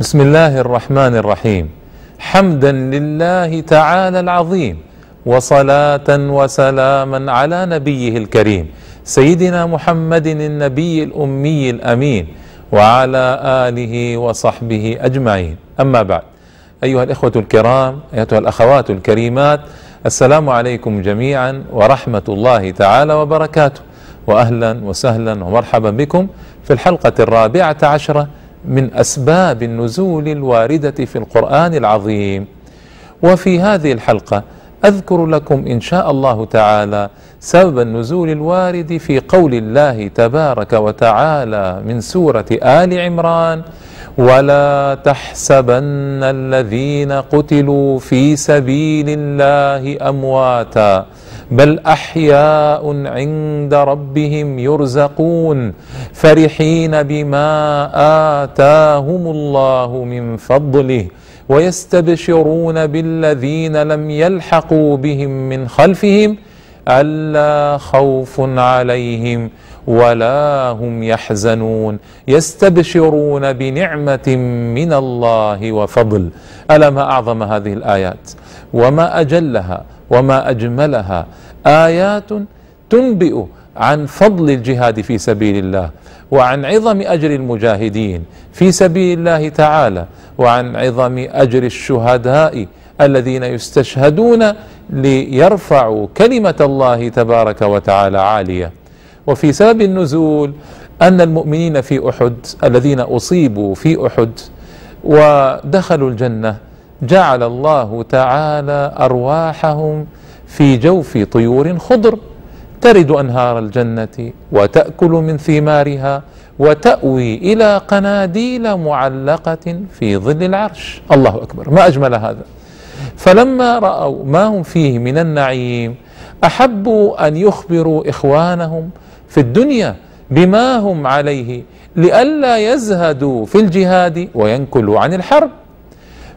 بسم الله الرحمن الرحيم حمدا لله تعالى العظيم وصلاة وسلاما على نبيه الكريم سيدنا محمد النبي الأمي الأمين وعلى آله وصحبه أجمعين أما بعد أيها الإخوة الكرام أيتها الأخوات الكريمات السلام عليكم جميعا ورحمة الله تعالى وبركاته وأهلا وسهلا ومرحبا بكم في الحلقة الرابعة عشرة من أسباب النزول الواردة في القرآن العظيم. وفي هذه الحلقة أذكر لكم إن شاء الله تعالى سبب النزول الوارد في قول الله تبارك وتعالى من سورة آل عمران ولا تحسبن الذين قتلوا في سبيل الله أمواتا بل أحياء عند ربهم يرزقون فرحين بما آتاهم الله من فضله ويستبشرون بالذين لم يلحقوا بهم من خلفهم ألا خوف عليهم ولا هم يحزنون يستبشرون بنعمة من الله وفضل. الا ما أعظم هذه الآيات؟ وما أجلها وما أجملها آيات تنبئ عن فضل الجهاد في سبيل الله وعن عظم أجر المجاهدين في سبيل الله تعالى وعن عظم أجر الشهداء الذين يستشهدون ليرفعوا كلمة الله تبارك وتعالى عالية. وفي سبب النزول أن المؤمنين في أحد الذين أصيبوا في أحد ودخلوا الجنة جعل الله تعالى أرواحهم في جوف طيور خضر ترد أنهار الجنة وتأكل من ثمارها وتأوي إلى قناديل معلقة في ظل العرش. الله أكبر ما أجمل هذا. فلما رأوا ما هم فيه من النعيم أحبوا أن يخبروا إخوانهم في الدنيا بما هم عليه لئلا يزهدوا في الجهاد وينكلوا عن الحرب.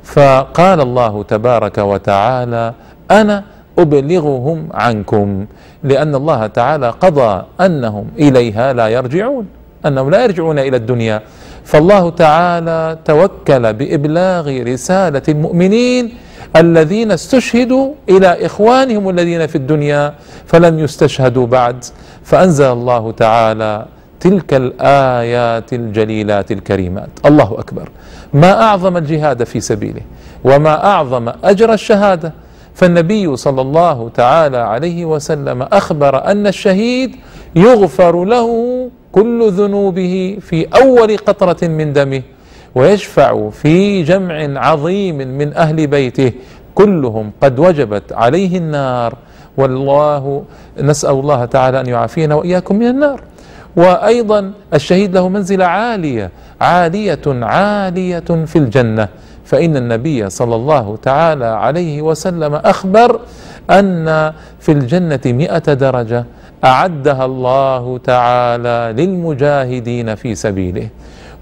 فقال الله تبارك وتعالى أنا أبلغهم عنكم لأن الله تعالى قضى أنهم إليها لا يرجعون أنهم لا يرجعون إلى الدنيا. فالله تعالى توكل بإبلاغ رسالة المؤمنين الذين استشهدوا إلى إخوانهم الذين في الدنيا فلم يستشهدوا بعد. فأنزل الله تعالى تلك الآيات الجليلات الكريمات. الله أكبر. ما أعظم الجهاد في سبيله وما أعظم أجر الشهادة. فالنبي صلى الله تعالى عليه وسلم أخبر أن الشهيد يغفر له كل ذنوبه في أول قطرة من دمه ويشفع في جمع عظيم من أهل بيته. كلهم قد وجبت عليه النار. والله نسأل الله تعالى أن يعافينا وإياكم من النار. وأيضا الشهيد له منزلة عالية عالية عالية في الجنة. فإن النبي صلى الله تعالى عليه وسلم أخبر أن في الجنة مئة درجة أعدها الله تعالى للمجاهدين في سبيله.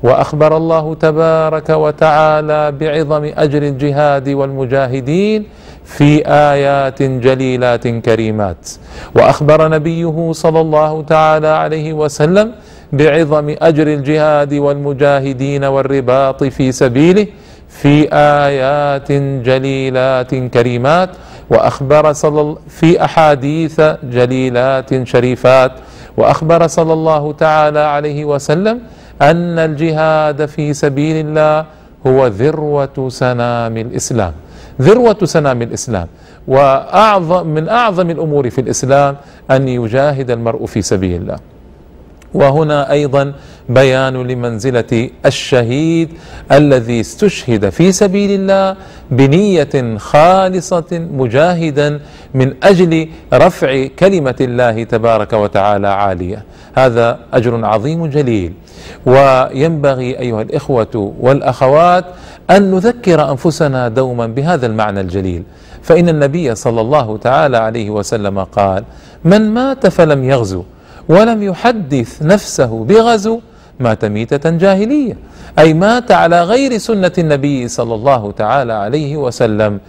وأخبر الله تبارك وتعالى بعظم أجر الجهاد والمجاهدين في آيات جليلات كريمات. وأخبر نبيه صلى الله تعالى عليه وسلم بعظم أجر الجهاد والمجاهدين والرباط في سبيله في آيات جليلات كريمات. وأخبر صلى في أحاديث جليلات شريفات. وأخبر صلى الله تعالى عليه وسلم أن الجهاد في سبيل الله هو ذروة سنام الإسلام. ذروة سنام الإسلام. واعظم من أعظم الأمور في الإسلام أن يجاهد المرء في سبيل الله. وهنا أيضا بيان لمنزلة الشهيد الذي استشهد في سبيل الله بنية خالصة مجاهدا من أجل رفع كلمة الله تبارك وتعالى عالية. هذا أجر عظيم جليل. وينبغي أيها الإخوة والأخوات أن نذكر أنفسنا دوما بهذا المعنى الجليل. فإن النبي صلى الله تعالى عليه وسلم قال من مات فلم يغزو ولم يحدث نفسه بغزو مات ميتة جاهلية. أي مات على غير سنة النبي صلى الله تعالى عليه وسلم.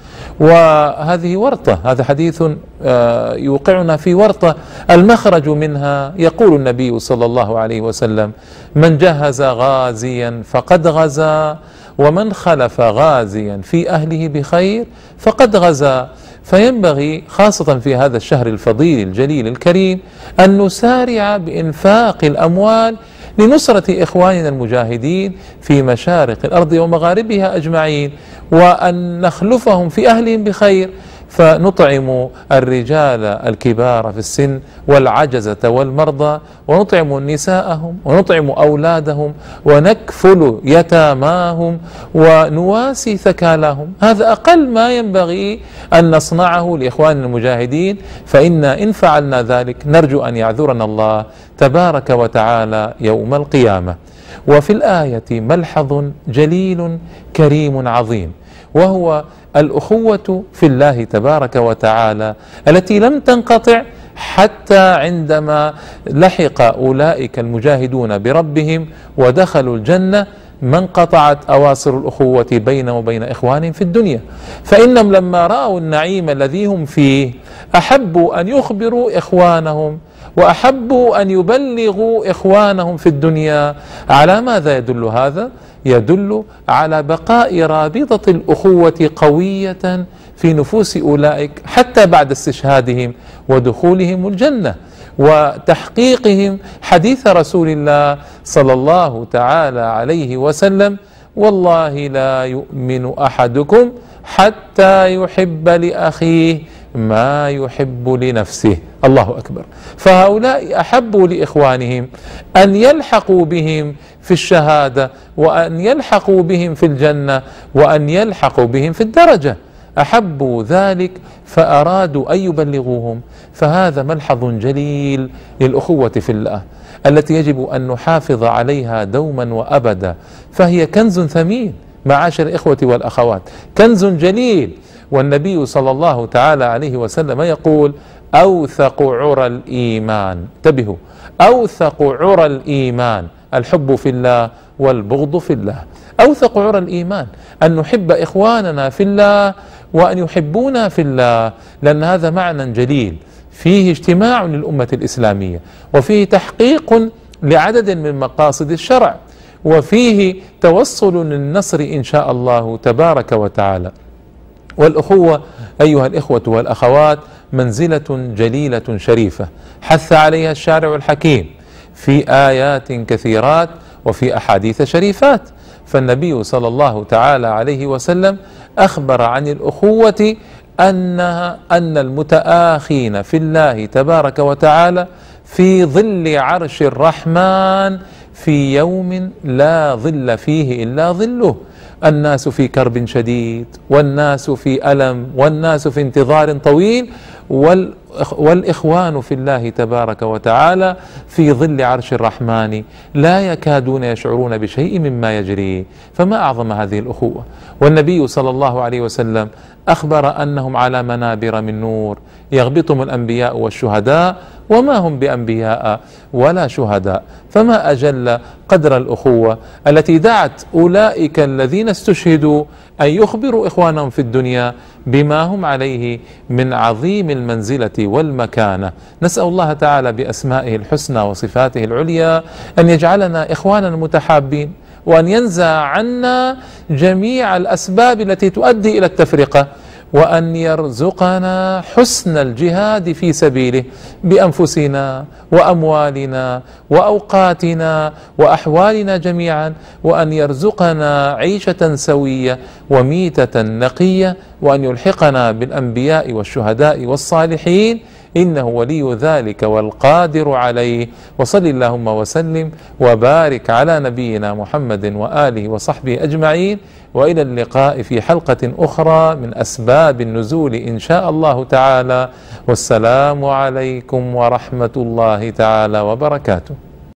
وهذه ورطة هذا حديث آه، يوقعنا في ورطة. المخرج منها يقول النبي صلى الله عليه وسلم من جهز غازيا فقد غزا ومن خلف غازيا في أهله بخير فقد غزا. فينبغي خاصة في هذا الشهر الفضيل الجليل الكريم أن نسارع بإنفاق الأموال لنصرة إخواننا المجاهدين في مشارق الأرض ومغاربها أجمعين وأن نخلفهم في أهلهم بخير. فنطعم الرجال الكبار في السن والعجزة والمرضى ونطعم نساءهم ونطعم أولادهم ونكفل يتاماهم ونواسي ثكالاهم هذا أقل ما ينبغي أن نصنعه لإخواننا المجاهدين فإنا إن فعلنا ذلك نرجو أن يعذرنا الله تبارك وتعالى يوم القيامة. وفي الآية ملحظ جليل كريم عظيم. وهو الأخوة في الله تبارك وتعالى التي لم تنقطع حتى عندما لحق أولئك المجاهدون بربهم ودخلوا الجنة ما انقطعت أواصر الأخوة بينهم وبين اخوانهم في الدنيا. فإنهم لما رأوا النعيم الذي هم فيه أحبوا أن يخبروا إخوانهم واحبوا أن يبلغوا إخوانهم في الدنيا. على ماذا يدل هذا؟ يدل على بقاء رابطة الأخوة قوية في نفوس أولئك حتى بعد استشهادهم ودخولهم الجنة وتحقيقهم حديث رسول الله صلى الله تعالى عليه وسلم والله لا يؤمن أحدكم حتى يحب لأخيه ما يحب لنفسه. الله أكبر. فهؤلاء احبوا لإخوانهم أن يلحقوا بهم في الشهادة وأن يلحقوا بهم في الجنة وأن يلحقوا بهم في الدرجة. احبوا ذلك فارادوا أن يبلغوهم. فهذا ملحظ جليل للأخوة في الله التي يجب أن نحافظ عليها دوما وابدا. فهي كنز ثمين معاشر الإخوة والأخوات. كنز جليل. والنبي صلى الله تعالى عليه وسلم يقول أوثق عرى الإيمان. انتبهوا. أوثق عرى الإيمان. الحب في الله والبغض في الله. أوثق عرى الإيمان. أن نحب إخواننا في الله وأن يحبونا في الله لأن هذا معنى جليل. فيه اجتماع للأمة الإسلامية وفيه تحقيق لعدد من مقاصد الشرع وفيه توصل للنصر إن شاء الله تبارك وتعالى. والأخوة أيها الإخوة والأخوات منزلة جليلة شريفة حث عليها الشارع الحكيم في آيات كثيرات وفي أحاديث شريفات. فالنبي صلى الله تعالى عليه وسلم أخبر عن الأخوة انها أن المتآخين في الله تبارك وتعالى في ظل عرش الرحمن في يوم لا ظل فيه إلا ظله. الناس في كرب شديد والناس في ألم والناس في انتظار طويل والإخوان في الله تبارك وتعالى في ظل عرش الرحمن لا يكادون يشعرون بشيء مما يجري. فما أعظم هذه الأخوة؟ والنبي صلى الله عليه وسلم أخبر أنهم على منابر من نور يغبطهم الأنبياء والشهداء وما هم بأنبياء ولا شهداء. فما أجل قدر الأخوة التي دعت أولئك الذين استشهدوا أن يخبروا إخوانهم في الدنيا بما هم عليه من عظيم المنزلة والمكانة. نسأل الله تعالى بأسمائه الحسنى وصفاته العليا أن يجعلنا إخوانا متحابين وأن ينزع عنا جميع الأسباب التي تؤدي إلى التفرقة. وأن يرزقنا حسن الجهاد في سبيله بأنفسنا وأموالنا وأوقاتنا وأحوالنا جميعا وأن يرزقنا عيشة سوية وميتة نقية وأن يلحقنا بالأنبياء والشهداء والصالحين إنه ولي ذلك والقادر عليه. وصل اللهم وسلم وبارك على نبينا محمد وآله وصحبه أجمعين. وإلى اللقاء في حلقة أخرى من أسباب النزول إن شاء الله تعالى. والسلام عليكم ورحمة الله تعالى وبركاته.